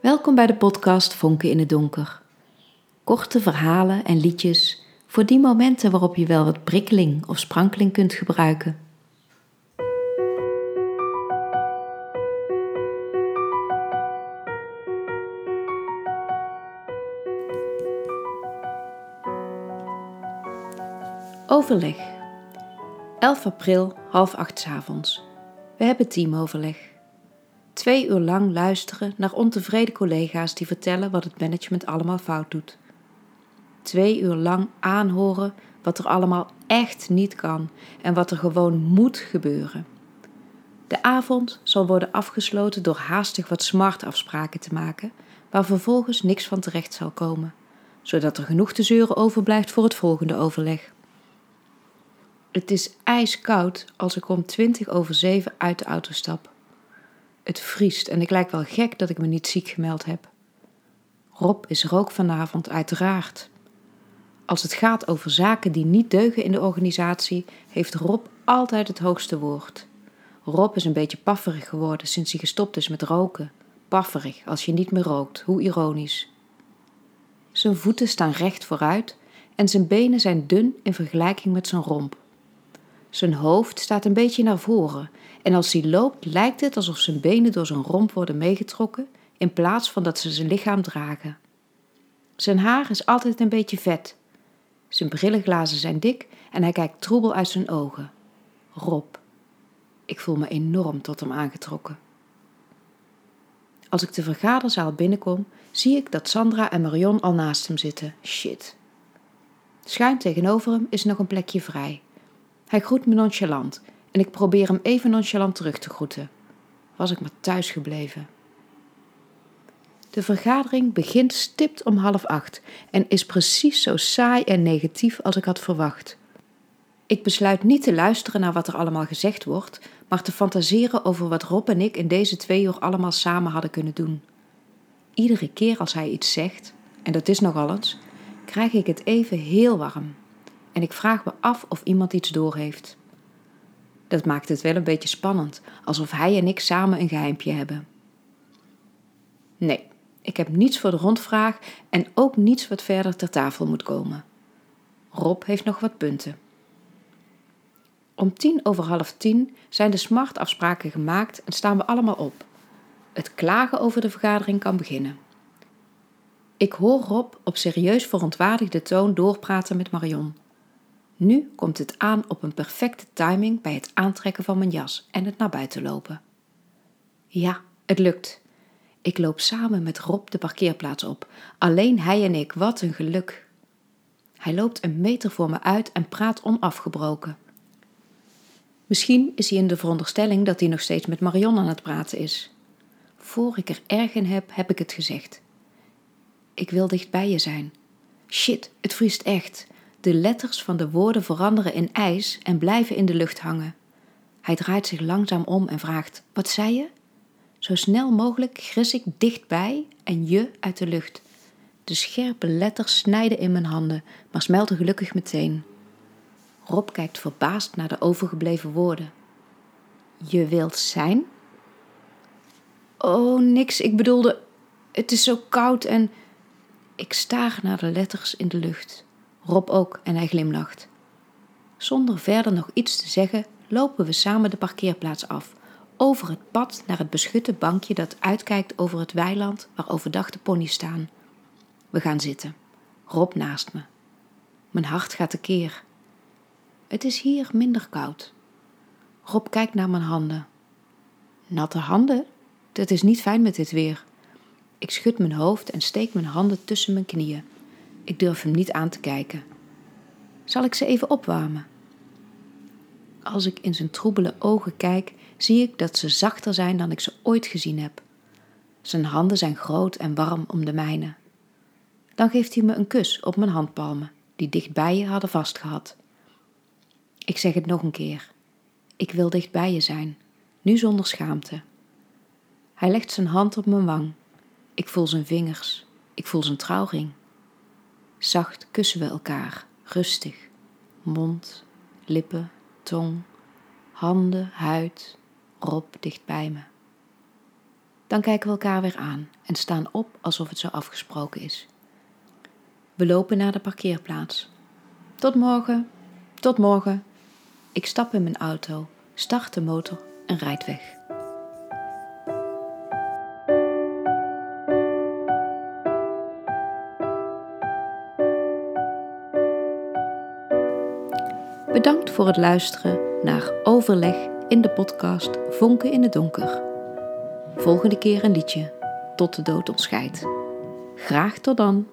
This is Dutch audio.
Welkom bij de podcast Vonken in het Donker. Korte verhalen en liedjes voor die momenten waarop je wel wat prikkeling of sprankeling kunt gebruiken. Overleg. 11 april, half acht avonds. We hebben teamoverleg. Twee uur lang luisteren naar ontevreden collega's die vertellen wat het management allemaal fout doet. Twee uur lang aanhoren wat er allemaal echt niet kan en wat er gewoon moet gebeuren. De avond zal worden afgesloten door haastig wat smart afspraken te maken, waar vervolgens niks van terecht zal komen, zodat er genoeg te zeuren overblijft voor het volgende overleg. Het is ijskoud als ik om twintig over zeven uit de auto stap. Het vriest en ik lijk wel gek dat ik me niet ziek gemeld heb. Rob is rook vanavond, uiteraard. Als het gaat over zaken die niet deugen in de organisatie, heeft Rob altijd het hoogste woord. Rob is een beetje pafferig geworden sinds hij gestopt is met roken. Pafferig als je niet meer rookt, hoe ironisch. Zijn voeten staan recht vooruit en zijn benen zijn dun in vergelijking met zijn romp. Zijn hoofd staat een beetje naar voren en als hij loopt lijkt het alsof zijn benen door zijn romp worden meegetrokken in plaats van dat ze zijn lichaam dragen. Zijn haar is altijd een beetje vet. Zijn brillenglazen zijn dik en hij kijkt troebel uit zijn ogen. Rob. Ik voel me enorm tot hem aangetrokken. Als ik de vergaderzaal binnenkom, zie ik dat Sandra en Marion al naast hem zitten. Shit. Schuin tegenover hem is nog een plekje vrij. Hij groet me nonchalant en ik probeer hem even nonchalant terug te groeten. Was ik maar thuis gebleven. De vergadering begint stipt om half acht en is precies zo saai en negatief als ik had verwacht. Ik besluit niet te luisteren naar wat er allemaal gezegd wordt, maar te fantaseren over wat Rob en ik in deze twee uur allemaal samen hadden kunnen doen. Iedere keer als hij iets zegt, en dat is nogal eens, krijg ik het even heel warm. En ik vraag me af of iemand iets doorheeft. Dat maakt het wel een beetje spannend, alsof hij en ik samen een geheimpje hebben. Nee, ik heb niets voor de rondvraag en ook niets wat verder ter tafel moet komen. Rob heeft nog wat punten. Om tien over half tien zijn de smartafspraken gemaakt en staan we allemaal op. Het klagen over de vergadering kan beginnen. Ik hoor Rob op serieus verontwaardigde toon doorpraten met Marion. Nu komt het aan op een perfecte timing bij het aantrekken van mijn jas en het naar buiten lopen. Ja, het lukt. Ik loop samen met Rob de parkeerplaats op. Alleen hij en ik, wat een geluk. Hij loopt een meter voor me uit en praat onafgebroken. Misschien is hij in de veronderstelling dat hij nog steeds met Marion aan het praten is. Voor ik er erg in heb, heb ik het gezegd. Ik wil dicht bij je zijn. Shit, het vriest echt. De letters van de woorden veranderen in ijs en blijven in de lucht hangen. Hij draait zich langzaam om en vraagt: Wat zei je? Zo snel mogelijk gris ik dichtbij en je uit de lucht. De scherpe letters snijden in mijn handen, maar smelten gelukkig meteen. Rob kijkt verbaasd naar de overgebleven woorden. Je wilt zijn? Oh, niks. Ik bedoelde, het is zo koud en. Ik staar naar de letters in de lucht. Rob ook en hij glimlacht. Zonder verder nog iets te zeggen, lopen we samen de parkeerplaats af, over het pad naar het beschutte bankje dat uitkijkt over het weiland waar overdag de pony's staan. We gaan zitten. Rob naast me. Mijn hart gaat tekeer. Het is hier minder koud. Rob kijkt naar mijn handen. Natte handen? Dat is niet fijn met dit weer. Ik schud mijn hoofd en steek mijn handen tussen mijn knieën. Ik durf hem niet aan te kijken. Zal ik ze even opwarmen? Als ik in zijn troebele ogen kijk, zie ik dat ze zachter zijn dan ik ze ooit gezien heb. Zijn handen zijn groot en warm om de mijne. Dan geeft hij me een kus op mijn handpalmen, die dicht bij je hadden vastgehad. Ik zeg het nog een keer. Ik wil dicht bij je zijn, nu zonder schaamte. Hij legt zijn hand op mijn wang. Ik voel zijn vingers. Ik voel zijn trouwring. Zacht kussen we elkaar, rustig. Mond, lippen, tong, handen, huid, Rob dicht bij me. Dan kijken we elkaar weer aan en staan op alsof het zo afgesproken is. We lopen naar de parkeerplaats. Tot morgen, tot morgen. Ik stap in mijn auto, start de motor en rijd weg. Bedankt voor het luisteren naar Overleg in de podcast Vonken in het Donker. Volgende keer een liedje. Tot de dood ons scheidt. Graag tot dan.